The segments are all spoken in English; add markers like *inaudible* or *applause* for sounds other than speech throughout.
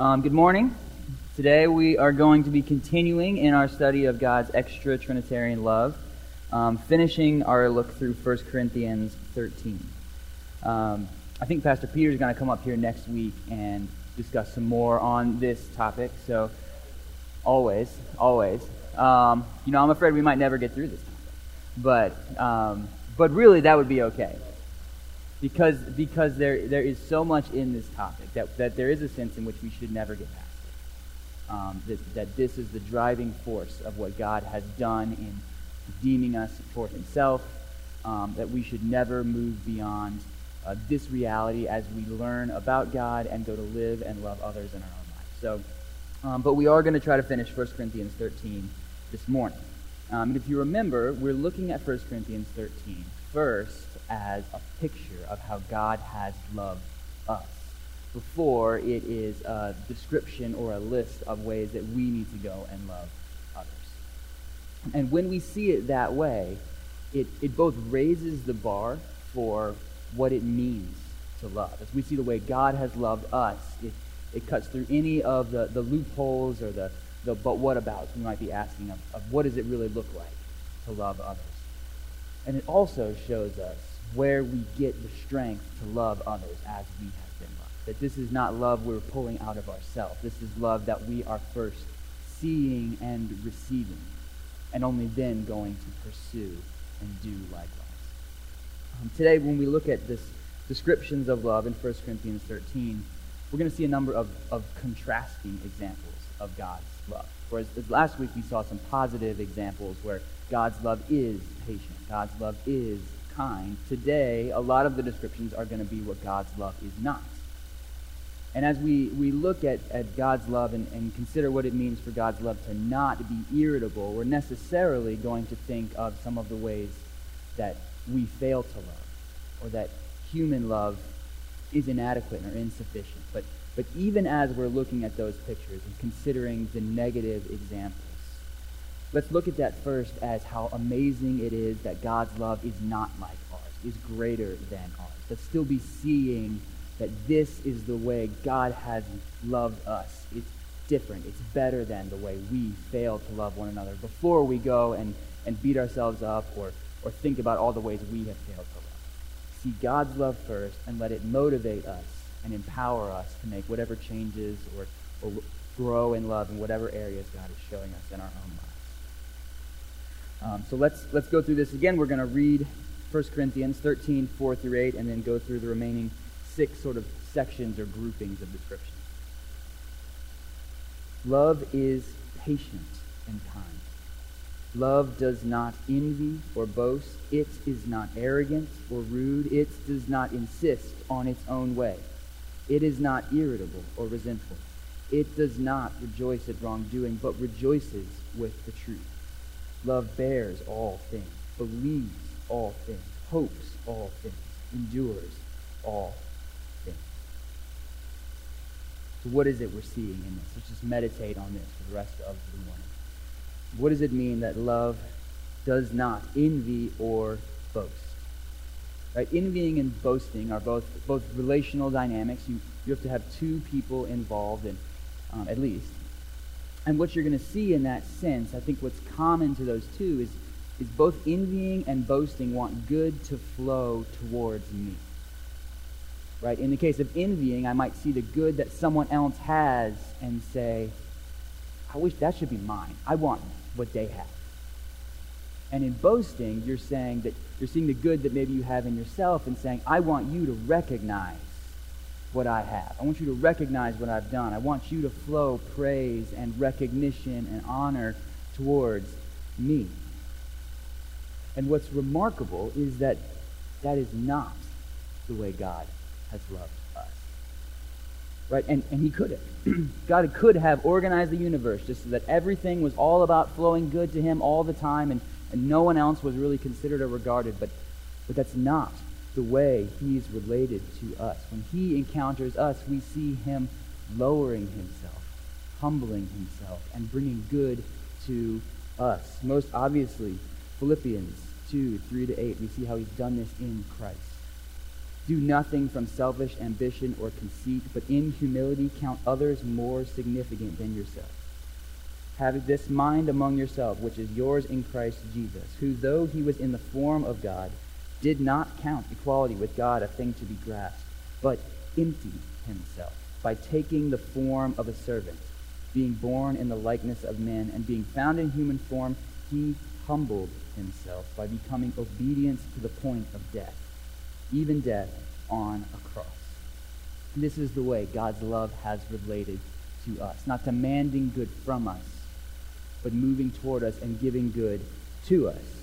Um, good morning. Today we are going to be continuing in our study of God's extra Trinitarian love, um, finishing our look through 1 Corinthians 13. Um, I think Pastor Peter is going to come up here next week and discuss some more on this topic. So, always, always. Um, you know, I'm afraid we might never get through this topic. But, um, but really, that would be okay because, because there, there is so much in this topic that, that there is a sense in which we should never get past it. Um, that, that this is the driving force of what God has done in redeeming us for himself, um, that we should never move beyond uh, this reality as we learn about God and go to live and love others in our own lives. So, um, but we are going to try to finish 1 Corinthians 13 this morning. Um, and if you remember, we're looking at 1 Corinthians 13 first as a picture of how God has loved us before it is a description or a list of ways that we need to go and love others. And when we see it that way, it, it both raises the bar for what it means to love. As we see the way God has loved us, it, it cuts through any of the, the loopholes or the, the but what abouts we might be asking of, of what does it really look like to love others. And it also shows us where we get the strength to love others as we have been loved. That this is not love we're pulling out of ourselves. This is love that we are first seeing and receiving, and only then going to pursue and do likewise. Um, today, when we look at this descriptions of love in 1 Corinthians 13, we're going to see a number of, of contrasting examples of God's love. Whereas last week we saw some positive examples where God's love is patient, God's love is kind. Today, a lot of the descriptions are going to be what God's love is not. And as we, we look at, at God's love and, and consider what it means for God's love to not be irritable, we're necessarily going to think of some of the ways that we fail to love, or that human love is inadequate or insufficient. But, but even as we're looking at those pictures and considering the negative examples, let's look at that first as how amazing it is that God's love is not like ours, is greater than ours. Let's still be seeing that this is the way God has loved us. It's different. It's better than the way we fail to love one another before we go and, and beat ourselves up or, or think about all the ways we have failed to love. See God's love first and let it motivate us and empower us to make whatever changes or, or grow in love in whatever areas God is showing us in our own lives. Um, so let's, let's go through this again. We're going to read 1 Corinthians 13, 4 through 8, and then go through the remaining six sort of sections or groupings of description. Love is patient and kind. Love does not envy or boast. It is not arrogant or rude. It does not insist on its own way. It is not irritable or resentful. It does not rejoice at wrongdoing, but rejoices with the truth. Love bears all things, believes all things, hopes all things, endures all things. So, what is it we're seeing in this? Let's just meditate on this for the rest of the morning. What does it mean that love does not envy or boast? Right? Envying and boasting are both both relational dynamics. You you have to have two people involved, in, um, at least. And what you're going to see in that sense, I think what's common to those two is is both envying and boasting want good to flow towards me. Right? In the case of envying, I might see the good that someone else has and say, I wish that should be mine. I want what they have. And in boasting, you're saying that you're seeing the good that maybe you have in yourself and saying, I want you to recognize what I have. I want you to recognize what I've done. I want you to flow praise and recognition and honor towards me. And what's remarkable is that that is not the way God has loved us. Right? And, and he could have. *clears throat* God could have organized the universe just so that everything was all about flowing good to him all the time and, and no one else was really considered or regarded. But, but that's not the way he's related to us. When he encounters us, we see him lowering himself, humbling himself, and bringing good to us. Most obviously, Philippians 2, 3 to 8, we see how he's done this in Christ. Do nothing from selfish ambition or conceit, but in humility count others more significant than yourself. Have this mind among yourselves, which is yours in Christ Jesus, who, though he was in the form of God, did not count equality with God a thing to be grasped, but emptied himself by taking the form of a servant, being born in the likeness of men, and being found in human form, he humbled himself by becoming obedient to the point of death, even death on a cross. This is the way God's love has related to us, not demanding good from us, but moving toward us and giving good to us.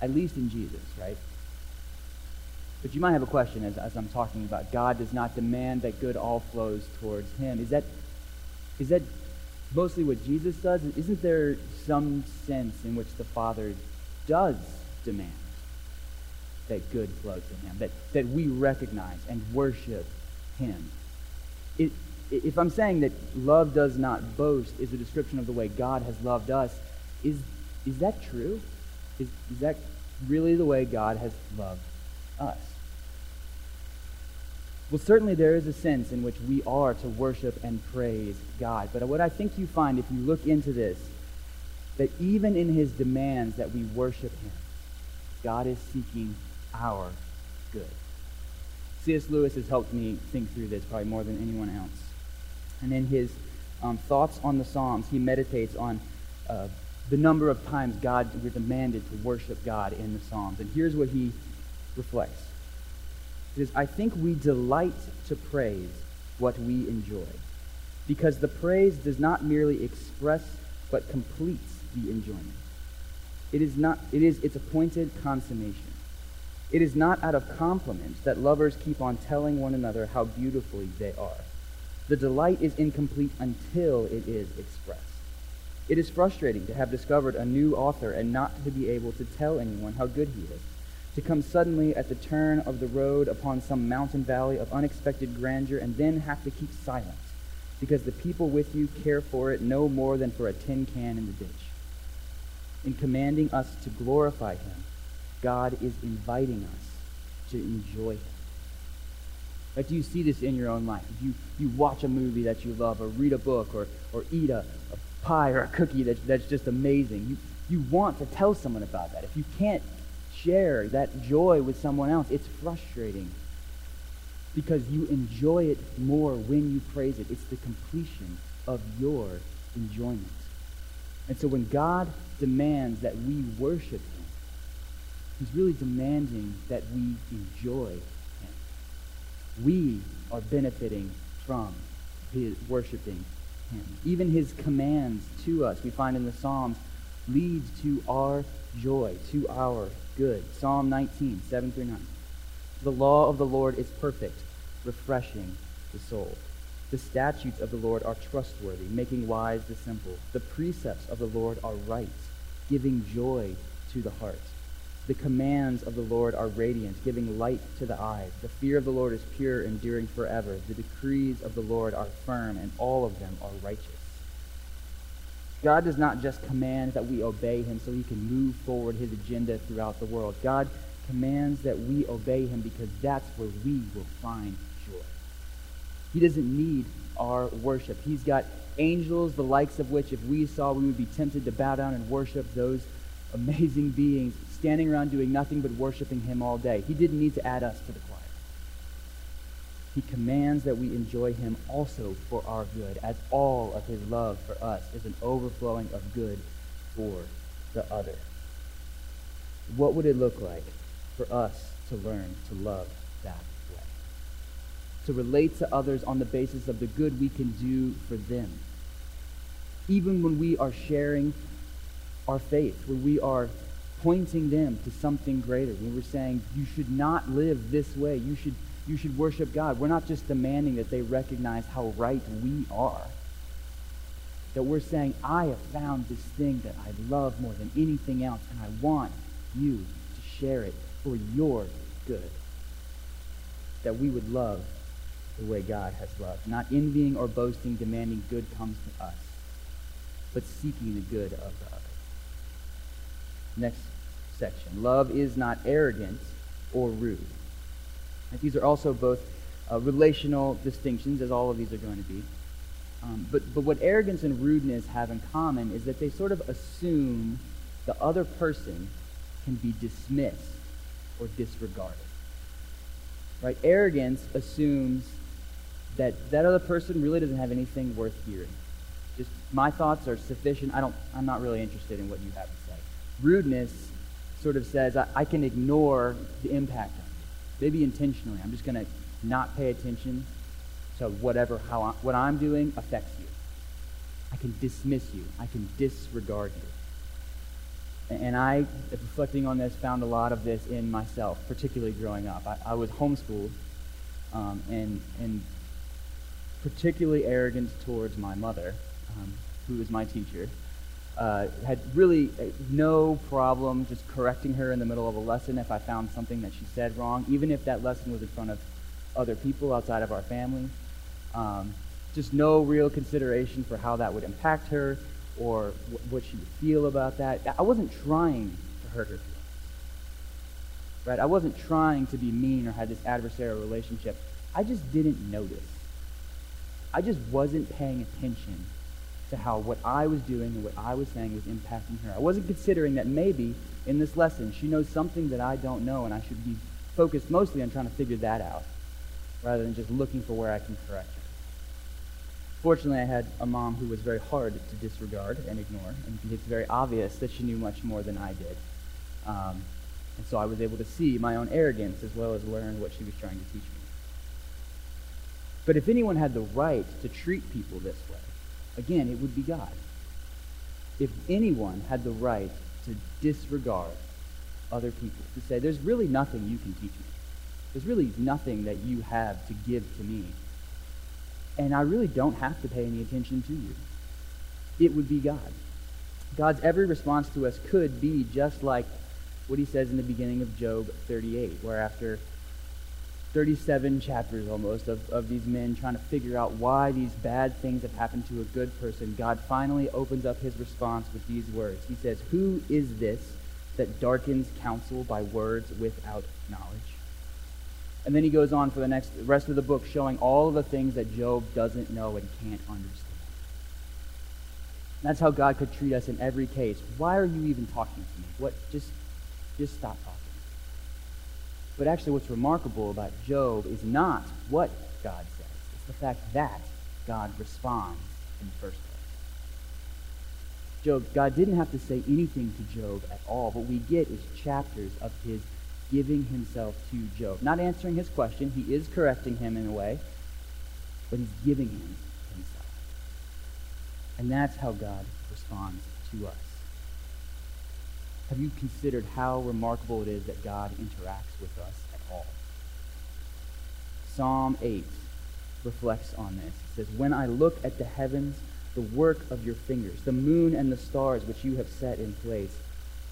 At least in Jesus, right? But you might have a question as, as I'm talking about God does not demand that good all flows towards him. Is that, is that mostly what Jesus does? Isn't there some sense in which the Father does demand that good flows to him, that, that we recognize and worship him? It, if I'm saying that love does not boast is a description of the way God has loved us, is, is that true? Is, is that really the way God has loved us? Well, certainly there is a sense in which we are to worship and praise God. But what I think you find if you look into this, that even in his demands that we worship him, God is seeking our good. C.S. Lewis has helped me think through this probably more than anyone else. And in his um, thoughts on the Psalms, he meditates on uh, the number of times God we're demanded to worship God in the Psalms. And here's what he reflects. It is, I think we delight to praise what we enjoy, because the praise does not merely express but completes the enjoyment. It is not it is its appointed consummation. It is not out of compliment that lovers keep on telling one another how beautifully they are. The delight is incomplete until it is expressed. It is frustrating to have discovered a new author and not to be able to tell anyone how good he is to come suddenly at the turn of the road upon some mountain valley of unexpected grandeur and then have to keep silence because the people with you care for it no more than for a tin can in the ditch. In commanding us to glorify him, God is inviting us to enjoy him. Like, do you see this in your own life? If you, you watch a movie that you love, or read a book, or, or eat a, a pie or a cookie that, that's just amazing, you, you want to tell someone about that. If you can't share that joy with someone else, it's frustrating because you enjoy it more when you praise it. It's the completion of your enjoyment. And so when God demands that we worship him, he's really demanding that we enjoy him. We are benefiting from his worshiping him. Even his commands to us, we find in the Psalms, leads to our joy, to our good. Psalm 19, 7 through 9. The law of the Lord is perfect, refreshing the soul. The statutes of the Lord are trustworthy, making wise the simple. The precepts of the Lord are right, giving joy to the heart. The commands of the Lord are radiant, giving light to the eyes. The fear of the Lord is pure, enduring forever. The decrees of the Lord are firm, and all of them are righteous. God does not just command that we obey him so he can move forward his agenda throughout the world. God commands that we obey him because that's where we will find joy. He doesn't need our worship. He's got angels, the likes of which, if we saw, we would be tempted to bow down and worship those amazing beings standing around doing nothing but worshiping him all day. He didn't need to add us to the choir. He commands that we enjoy him also for our good, as all of his love for us is an overflowing of good for the other. What would it look like for us to learn to love that way? To relate to others on the basis of the good we can do for them. Even when we are sharing our faith, when we are pointing them to something greater, when we're saying, you should not live this way, you should you should worship God. We're not just demanding that they recognize how right we are. That we're saying, I have found this thing that I love more than anything else, and I want you to share it for your good. That we would love the way God has loved. Not envying or boasting, demanding good comes to us, but seeking the good of the other. Next section. Love is not arrogant or rude. These are also both uh, relational distinctions, as all of these are going to be. Um, but, but what arrogance and rudeness have in common is that they sort of assume the other person can be dismissed or disregarded. Right? Arrogance assumes that that other person really doesn't have anything worth hearing. Just my thoughts are sufficient. I don't, I'm not really interested in what you have to say. Rudeness sort of says I, I can ignore the impact of it. Maybe intentionally. I'm just going to not pay attention to whatever how I, what I'm doing affects you. I can dismiss you. I can disregard you. And I, reflecting on this, found a lot of this in myself, particularly growing up. I, I was homeschooled, um, and, and particularly arrogant towards my mother, um, who was my teacher. Uh, had really uh, no problem just correcting her in the middle of a lesson if I found something that she said wrong, even if that lesson was in front of other people outside of our family. Um, just no real consideration for how that would impact her or what she would feel about that. I wasn't trying to hurt her feelings. Right? I wasn't trying to be mean or have this adversarial relationship. I just didn't notice. I just wasn't paying attention to how what I was doing and what I was saying was impacting her. I wasn't considering that maybe in this lesson she knows something that I don't know and I should be focused mostly on trying to figure that out rather than just looking for where I can correct her. Fortunately, I had a mom who was very hard to disregard and ignore, and it's very obvious that she knew much more than I did. Um, and so I was able to see my own arrogance as well as learn what she was trying to teach me. But if anyone had the right to treat people this way, again, it would be God. If anyone had the right to disregard other people, to say, there's really nothing you can teach me. There's really nothing that you have to give to me. And I really don't have to pay any attention to you. It would be God. God's every response to us could be just like what he says in the beginning of Job 38, where after 37 chapters almost of, of these men trying to figure out why these bad things have happened to a good person, God finally opens up his response with these words. He says, Who is this that darkens counsel by words without knowledge? And then he goes on for the next the rest of the book showing all of the things that Job doesn't know and can't understand. That's how God could treat us in every case. Why are you even talking to me? What just just stop talking. But actually what's remarkable about Job is not what God says. It's the fact that God responds in the first place. Job, God didn't have to say anything to Job at all. What we get is chapters of his giving himself to Job. Not answering his question, he is correcting him in a way, but he's giving him himself. And that's how God responds to us. Have you considered how remarkable it is that God interacts with us at all? Psalm 8 reflects on this. It says, When I look at the heavens, the work of your fingers, the moon and the stars which you have set in place,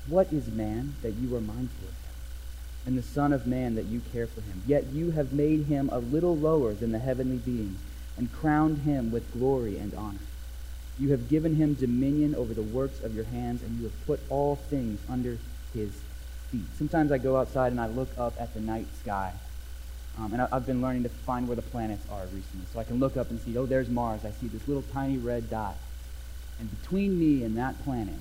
what is man that you are mindful of him? and the Son of Man that you care for him. Yet you have made him a little lower than the heavenly beings, and crowned him with glory and honor. You have given him dominion over the works of your hands, and you have put all things under his feet. Sometimes I go outside and I look up at the night sky. Um, and I, I've been learning to find where the planets are recently. So I can look up and see, oh, there's Mars. I see this little tiny red dot. And between me and that planet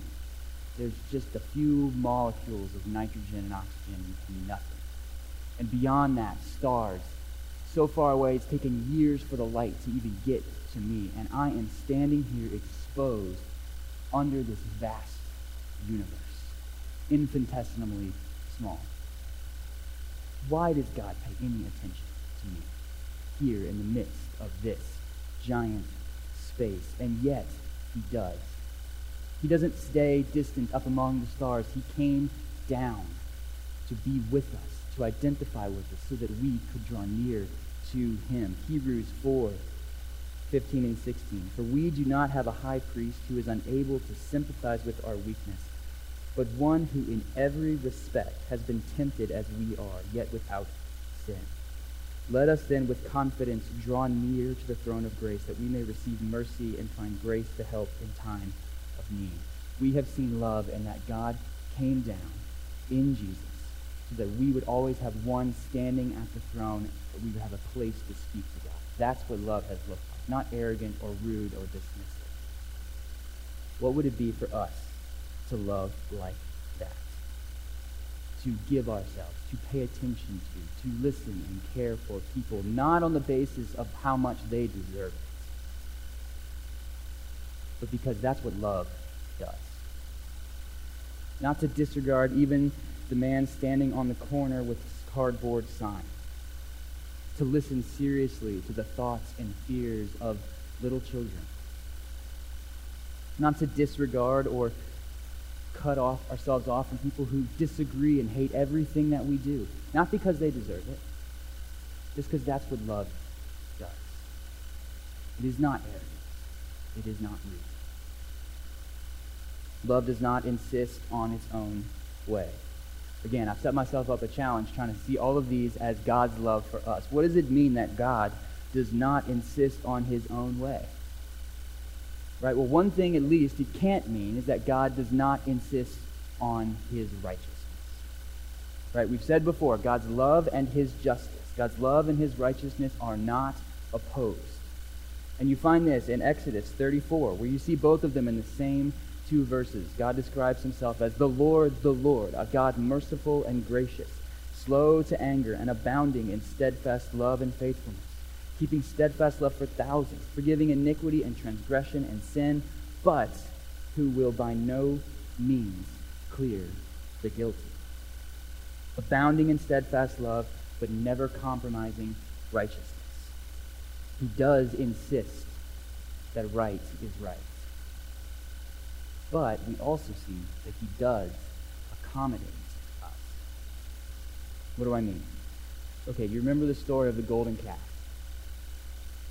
there's just a few molecules of nitrogen and oxygen and nothing. And beyond that, stars. So far away, it's taken years for the light to even get to me. And I am standing here exposed under this vast universe, infinitesimally small. Why does God pay any attention to me here in the midst of this giant space? And yet, he does. He doesn't stay distant up among the stars. He came down to be with us, to identify with us, so that we could draw near to him. Hebrews 4 15 and 16. For we do not have a high priest who is unable to sympathize with our weakness, but one who in every respect has been tempted as we are, yet without sin. Let us then with confidence draw near to the throne of grace, that we may receive mercy and find grace to help in time of need. We have seen love and that God came down in Jesus so that we would always have one standing at the throne, that we would have a place to speak to God. That's what love has looked like, not arrogant or rude or dismissive. What would it be for us to love like that? To give ourselves, to pay attention to, to listen and care for people, not on the basis of how much they deserve it, but because that's what love does. Not to disregard even the man standing on the corner with his cardboard sign. To listen seriously to the thoughts and fears of little children. Not to disregard or cut off ourselves off from people who disagree and hate everything that we do. Not because they deserve it, just because that's what love does. It is not arrogant. It is not rude. Love does not insist on its own way. Again, I've set myself up a challenge trying to see all of these as God's love for us. What does it mean that God does not insist on his own way? Right? Well, one thing at least it can't mean is that God does not insist on his righteousness. Right? We've said before, God's love and his justice, God's love and his righteousness are not opposed. And you find this in Exodus 34, where you see both of them in the same verses, God describes himself as the Lord, the Lord, a God merciful and gracious, slow to anger and abounding in steadfast love and faithfulness, keeping steadfast love for thousands, forgiving iniquity and transgression and sin, but who will by no means clear the guilty. Abounding in steadfast love, but never compromising righteousness. He does insist that right is right. But we also see that he does accommodate us. What do I mean? Okay, you remember the story of the golden calf.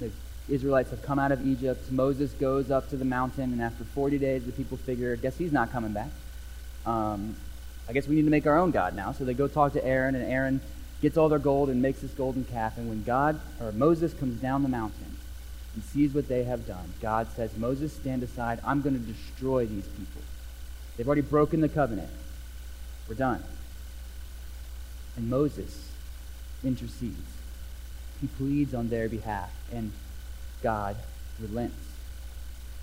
The Israelites have come out of Egypt. Moses goes up to the mountain, and after 40 days, the people figure, I guess he's not coming back. Um, I guess we need to make our own God now. So they go talk to Aaron, and Aaron gets all their gold and makes this golden calf. And when God or Moses comes down the mountain, and sees what they have done, God says, Moses, stand aside. I'm going to destroy these people. They've already broken the covenant. We're done. And Moses intercedes. He pleads on their behalf, and God relents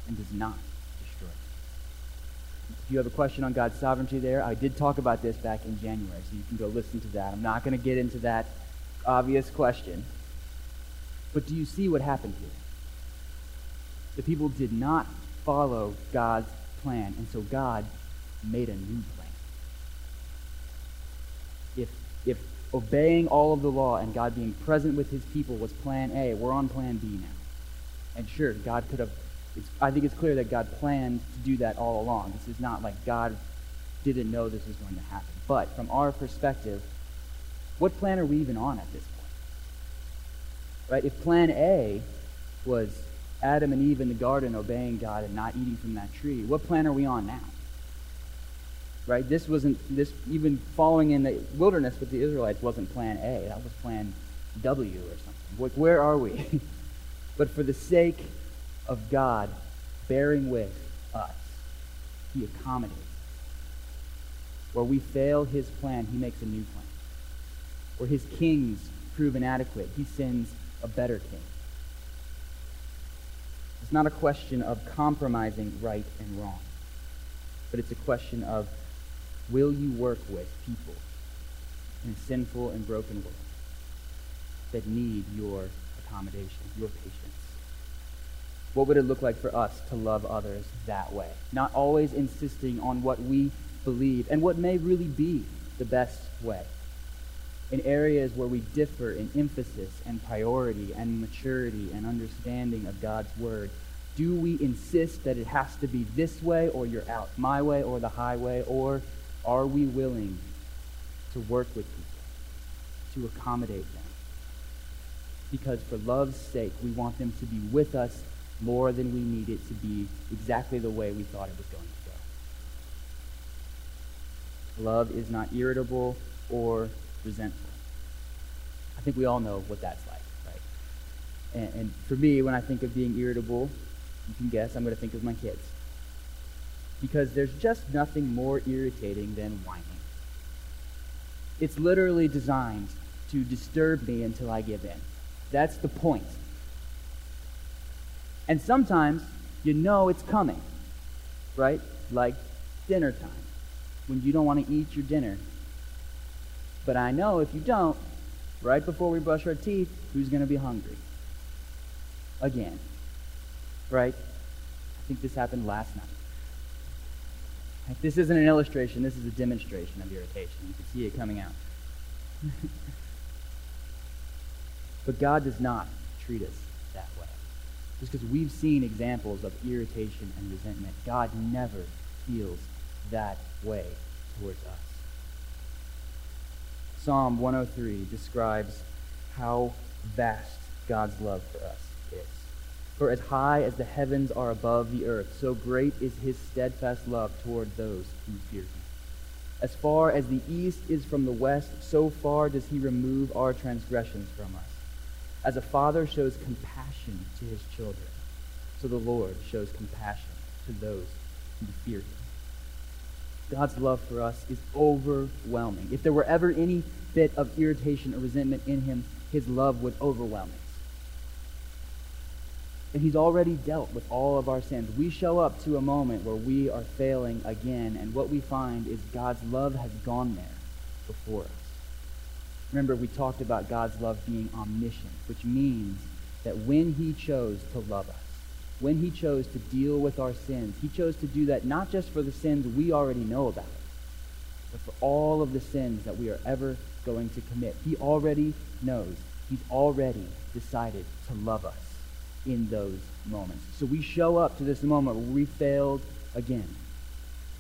and does not destroy. If you have a question on God's sovereignty there, I did talk about this back in January, so you can go listen to that. I'm not going to get into that obvious question. But do you see what happened here? The people did not follow God's plan, and so God made a new plan. If, if obeying all of the law and God being present with his people was plan A, we're on plan B now. And sure, God could have, I think it's clear that God planned to do that all along. This is not like God didn't know this was going to happen. But from our perspective, what plan are we even on at this point? Right? If plan A was Adam and Eve in the garden obeying God and not eating from that tree, what plan are we on now? Right? This wasn't this even following in the wilderness with the Israelites wasn't plan A. That was plan W or something. Where are we? *laughs* but for the sake of God bearing with us, he accommodates. Where we fail his plan, he makes a new plan. Where his kings prove inadequate, he sends a better king. It's not a question of compromising right and wrong, but it's a question of will you work with people in a sinful and broken world that need your accommodation, your patience? What would it look like for us to love others that way? Not always insisting on what we believe and what may really be the best way. In areas where we differ in emphasis and priority and maturity and understanding of God's word, do we insist that it has to be this way or you're out, my way or the highway, or are we willing to work with people, to accommodate them? Because for love's sake, we want them to be with us more than we need it to be exactly the way we thought it was going to go. Love is not irritable or resentful. I think we all know what that's like, right? And, and for me, when I think of being irritable, you can guess I'm going to think of my kids. Because there's just nothing more irritating than whining. It's literally designed to disturb me until I give in. That's the point. And sometimes you know it's coming, right? Like dinner time, when you don't want to eat your dinner. But I know if you don't, right before we brush our teeth, who's going to be hungry? Again. Right? I think this happened last night. This isn't an illustration, this is a demonstration of irritation. You can see it coming out. *laughs* but God does not treat us that way. Just because we've seen examples of irritation and resentment, God never feels that way towards us. Psalm 103 describes how vast God's love for us is. For as high as the heavens are above the earth, so great is his steadfast love toward those who fear him. As far as the east is from the west, so far does he remove our transgressions from us. As a father shows compassion to his children, so the Lord shows compassion to those who fear him. God's love for us is overwhelming. If there were ever any bit of irritation or resentment in him, his love would overwhelm us. And he's already dealt with all of our sins. We show up to a moment where we are failing again, and what we find is God's love has gone there before us. Remember, we talked about God's love being omniscient, which means that when he chose to love us, when he chose to deal with our sins, he chose to do that not just for the sins we already know about, but for all of the sins that we are ever going to commit. He already knows. He's already decided to love us in those moments. So we show up to this moment where we failed again,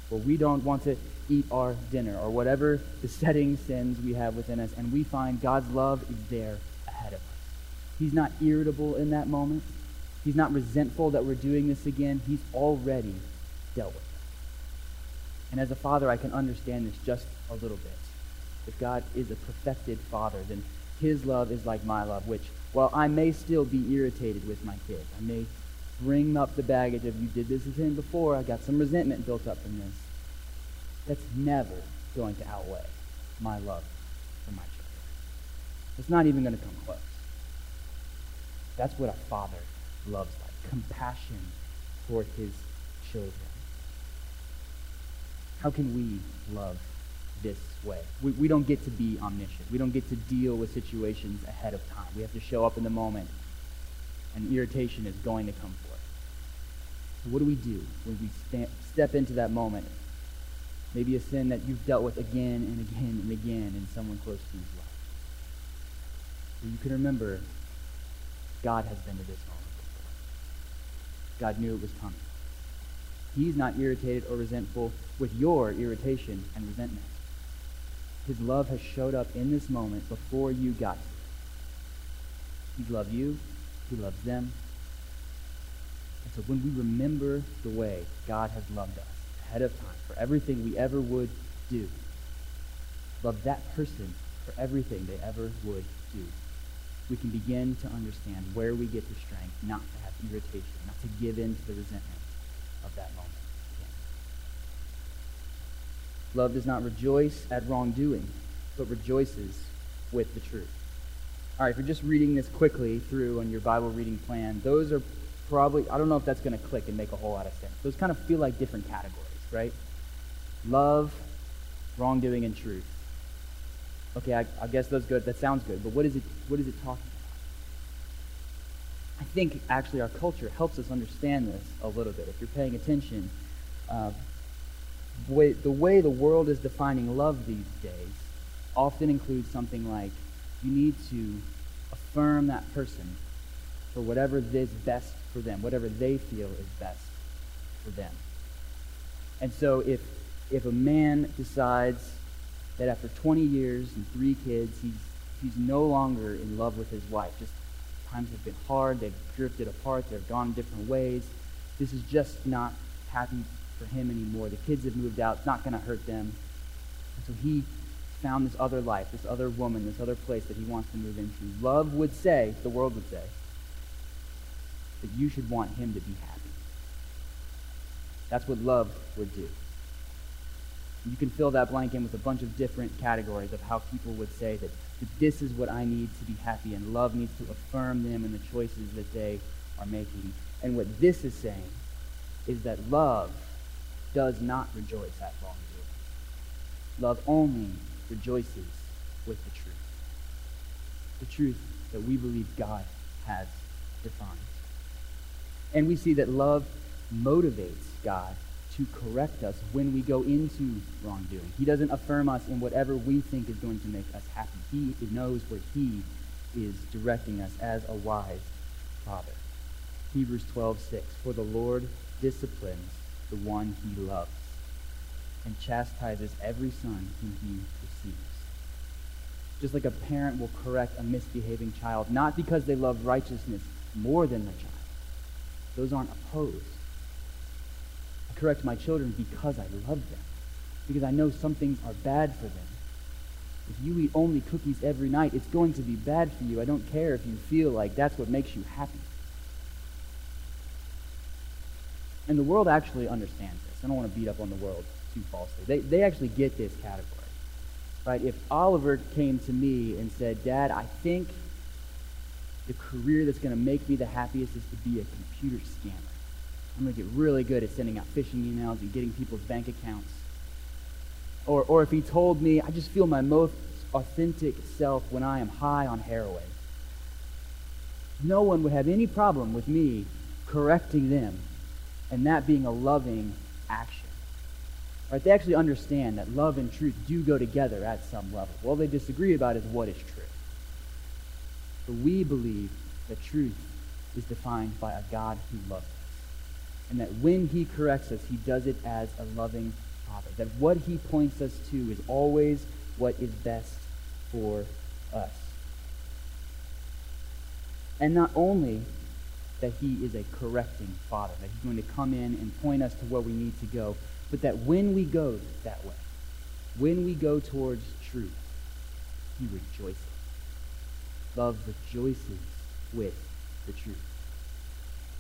where we don't want to eat our dinner or whatever besetting *laughs* sins we have within us, and we find God's love is there ahead of us. He's not irritable in that moment. He's not resentful that we're doing this again. He's already dealt with it. And as a father, I can understand this just a little bit. If God is a perfected father, then his love is like my love, which, while I may still be irritated with my kids, I may bring up the baggage of you did this with him before, I got some resentment built up from this. That's never going to outweigh my love for my children. It's not even going to come close. That's what a father loves like compassion for his children. How can we love this way? We, we don't get to be omniscient. We don't get to deal with situations ahead of time. We have to show up in the moment, and irritation is going to come forth. So, what do we do when we step into that moment? Maybe a sin that you've dealt with again and again and again in someone close to you's life. you can remember God has been to this moment. God knew it was coming. He's not irritated or resentful with your irritation and resentment. His love has showed up in this moment before you got it. He loves you. He loves them. And so when we remember the way God has loved us ahead of time for everything we ever would do, love that person for everything they ever would do, we can begin to understand where we get the strength not to have irritation, not to give in to the resentment of that moment. Love does not rejoice at wrongdoing, but rejoices with the truth. All right, if you're just reading this quickly through on your Bible reading plan, those are probably, I don't know if that's going to click and make a whole lot of sense. Those kind of feel like different categories, right? Love, wrongdoing, and truth. Okay, I, I guess that's good. That sounds good. But what is it? What is it talking about? I think actually our culture helps us understand this a little bit. If you're paying attention, uh, the, way, the way the world is defining love these days often includes something like you need to affirm that person for whatever is best for them, whatever they feel is best for them. And so if if a man decides that after 20 years and three kids, he's, he's no longer in love with his wife. Just times have been hard. They've drifted apart. They've gone different ways. This is just not happy for him anymore. The kids have moved out. It's not going to hurt them. And so he found this other life, this other woman, this other place that he wants to move into. Love would say, the world would say, that you should want him to be happy. That's what love would do. You can fill that blank in with a bunch of different categories of how people would say that, that this is what I need to be happy, and love needs to affirm them in the choices that they are making. And what this is saying is that love does not rejoice at wrongdoing. Love only rejoices with the truth. The truth that we believe God has defined. And we see that love motivates God to correct us when we go into wrongdoing. He doesn't affirm us in whatever we think is going to make us happy. He knows where he is directing us as a wise father. Hebrews 12:6 For the Lord disciplines the one he loves and chastises every son whom he receives. Just like a parent will correct a misbehaving child, not because they love righteousness more than the child. Those aren't opposed correct my children because I love them, because I know some things are bad for them. If you eat only cookies every night, it's going to be bad for you. I don't care if you feel like that's what makes you happy. And the world actually understands this. I don't want to beat up on the world too falsely. They, they actually get this category. Right? If Oliver came to me and said, Dad, I think the career that's going to make me the happiest is to be a computer scammer. I'm going to get really good at sending out phishing emails and getting people's bank accounts. Or, or if he told me, I just feel my most authentic self when I am high on heroin. No one would have any problem with me correcting them and that being a loving action. Right? They actually understand that love and truth do go together at some level. What they disagree about is what is true. But we believe that truth is defined by a God who loves us and that when he corrects us, he does it as a loving father. That what he points us to is always what is best for us. And not only that he is a correcting father, that he's going to come in and point us to where we need to go, but that when we go that way, when we go towards truth, he rejoices. Love rejoices with the truth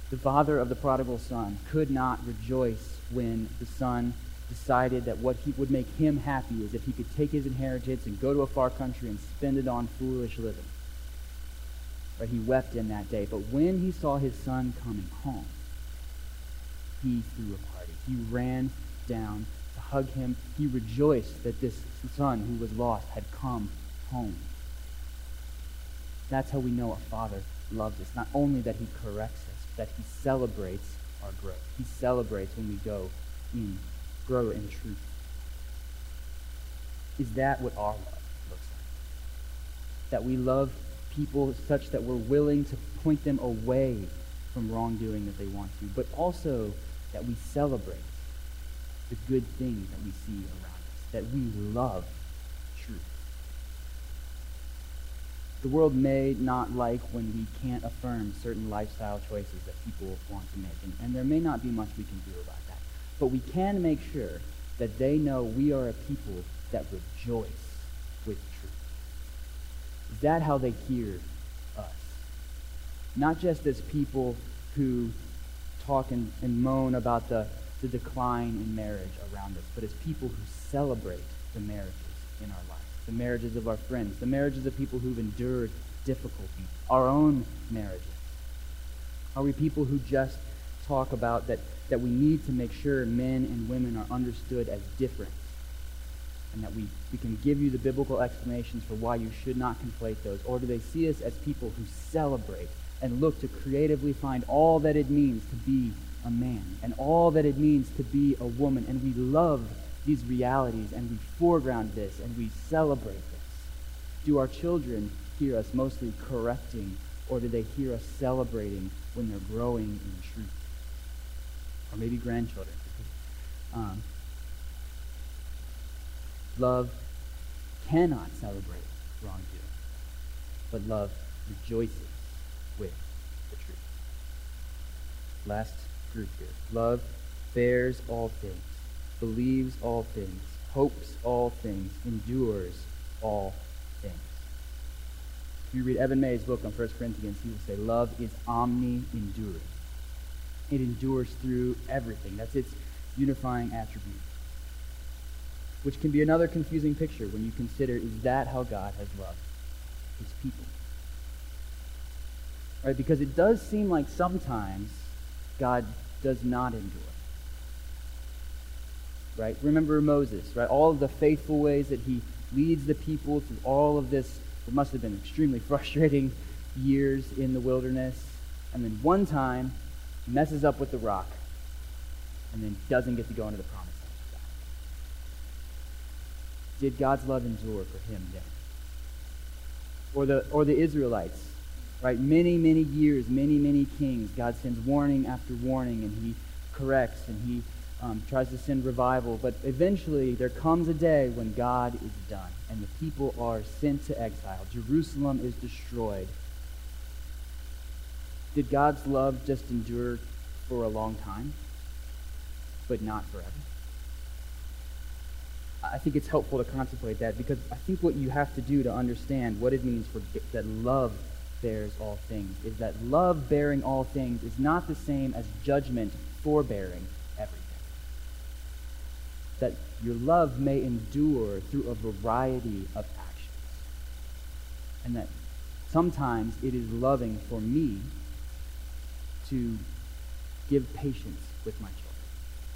the father of the prodigal son could not rejoice when the son decided that what he would make him happy is if he could take his inheritance and go to a far country and spend it on foolish living. But he wept in that day. But when he saw his son coming home, he threw a party. He ran down to hug him. He rejoiced that this son who was lost had come home. That's how we know a father loves us. Not only that he corrects that he celebrates our growth. He celebrates when we go in, grow in truth. Is that what our love looks like? That we love people such that we're willing to point them away from wrongdoing that they want to, but also that we celebrate the good things that we see around us, that we love The world may not like when we can't affirm certain lifestyle choices that people want to make, and, and there may not be much we can do about that. But we can make sure that they know we are a people that rejoice with truth. Is that how they hear us? Not just as people who talk and, and moan about the, the decline in marriage around us, but as people who celebrate the marriages in our lives the marriages of our friends, the marriages of people who've endured difficulty, our own marriages? Are we people who just talk about that, that we need to make sure men and women are understood as different and that we, we can give you the biblical explanations for why you should not conflate those? Or do they see us as people who celebrate and look to creatively find all that it means to be a man and all that it means to be a woman and we love these realities and we foreground this and we celebrate this? Do our children hear us mostly correcting or do they hear us celebrating when they're growing in truth? Or maybe grandchildren. Um, love cannot celebrate wrongdoing, but love rejoices with the truth. Last group here. Love bears all things believes all things, hopes all things, endures all things. If you read Evan May's book on 1 Corinthians, he will say, Love is omni-enduring. It endures through everything. That's its unifying attribute. which can be another confusing picture when you consider is that how God has loved his people? Right? Because it does seem like sometimes God does not endure. Right? Remember Moses, right? All of the faithful ways that he leads the people through all of this. It must have been extremely *laughs* frustrating years in the wilderness. And then one time, messes up with the rock, and then doesn't get to go into the promised land. Did God's love endure for him then? Or the, or the Israelites, right? Many, many years, many, many kings. God sends warning after warning, and he corrects, and he um, tries to send revival. But eventually, there comes a day when God is done, and the people are sent to exile. Jerusalem is destroyed. Did God's love just endure for a long time, but not forever? I think it's helpful to contemplate that because I think what you have to do to understand what it means for that love bears all things is that love bearing all things is not the same as judgment forbearing. That your love may endure through a variety of actions. And that sometimes it is loving for me to give patience with my children,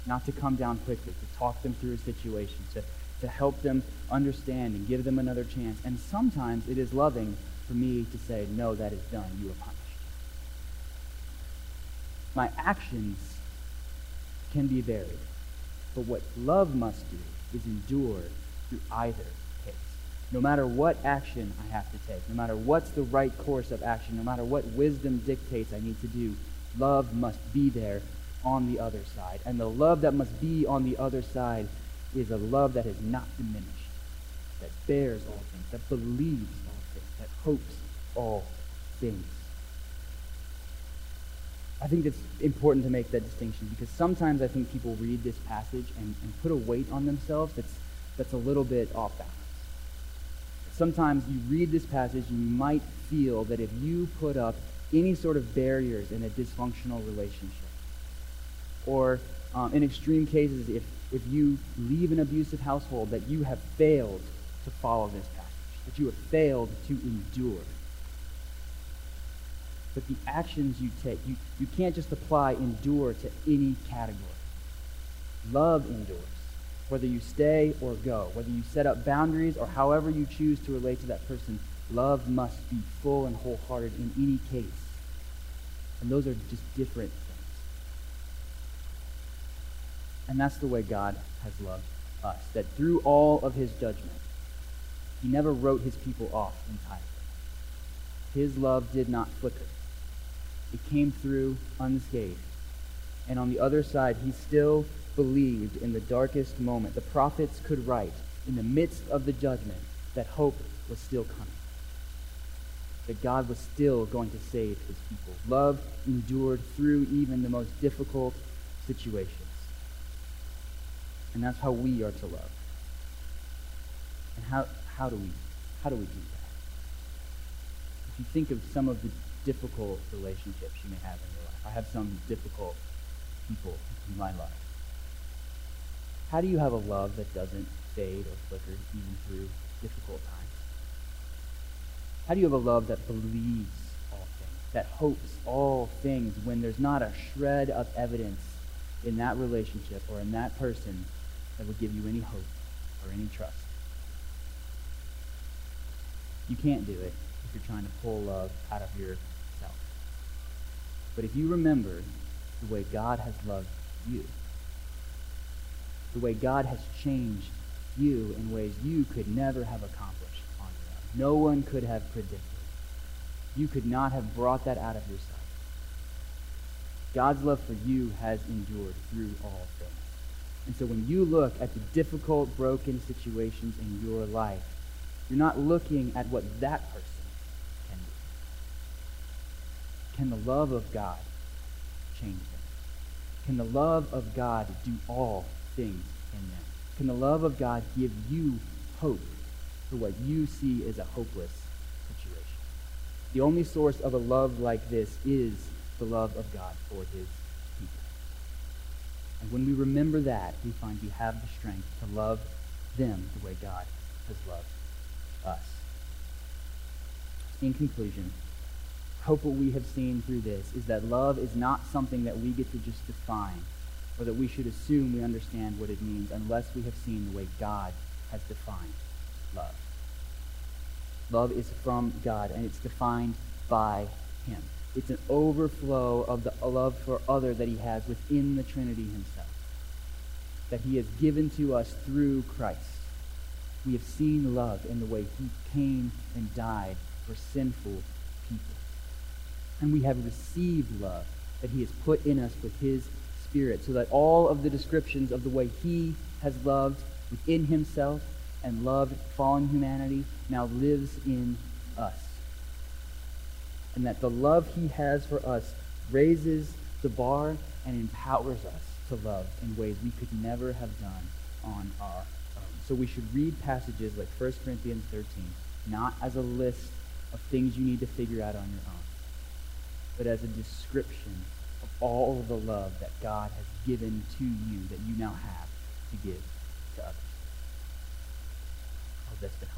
not to come down quickly, to talk them through a situation, to, to help them understand and give them another chance. And sometimes it is loving for me to say, no, that is done. You are punished. My actions can be varied, but what love must do is endure through either case. No matter what action I have to take, no matter what's the right course of action, no matter what wisdom dictates I need to do, love must be there on the other side. And the love that must be on the other side is a love that is not diminished, that bears all things, that believes all things, that hopes all things. I think it's important to make that distinction because sometimes I think people read this passage and, and put a weight on themselves that's, that's a little bit off balance. Sometimes you read this passage and you might feel that if you put up any sort of barriers in a dysfunctional relationship. Or um, in extreme cases, if, if you leave an abusive household, that you have failed to follow this passage, that you have failed to endure. But the actions you take, you, you can't just apply endure to any category. Love endures, whether you stay or go, whether you set up boundaries or however you choose to relate to that person. Love must be full and wholehearted in any case. And those are just different things. And that's the way God has loved us. That through all of his judgment, he never wrote his people off entirely. His love did not flicker. It came through unscathed. And on the other side, he still believed in the darkest moment. The prophets could write in the midst of the judgment that hope was still coming that God was still going to save his people. Love endured through even the most difficult situations. And that's how we are to love. And how, how do we how do we do that? If you think of some of the difficult relationships you may have in your life. I have some difficult people in my life. How do you have a love that doesn't fade or flicker even through difficult times? How do you have a love that believes all things, that hopes all things when there's not a shred of evidence in that relationship or in that person that would give you any hope or any trust? You can't do it if you're trying to pull love out of yourself. But if you remember the way God has loved you, the way God has changed you in ways you could never have accomplished, on your own, no one could have predicted. You could not have brought that out of yourself. God's love for you has endured through all things. And so when you look at the difficult, broken situations in your life, you're not looking at what that person can do. Can the love of God change them? Can the love of God do all things in them? Can the love of God give you hope for what you see as a hopeless situation. The only source of a love like this is the love of God for his people. And when we remember that, we find we have the strength to love them the way God has loved us. In conclusion, hope what we have seen through this is that love is not something that we get to just define or that we should assume we understand what it means unless we have seen the way God has defined love. Love is from God, and it's defined by Him. It's an overflow of the love for other that He has within the Trinity Himself, that He has given to us through Christ. We have seen love in the way He came and died for sinful. And we have received love that He has put in us with His Spirit, so that all of the descriptions of the way He has loved within Himself and loved fallen humanity now lives in us. And that the love He has for us raises the bar and empowers us to love in ways we could never have done on our own. So we should read passages like 1 Corinthians 13, not as a list of things you need to figure out on your own, but as a description of all of the love that God has given to you that you now have to give to others. That's been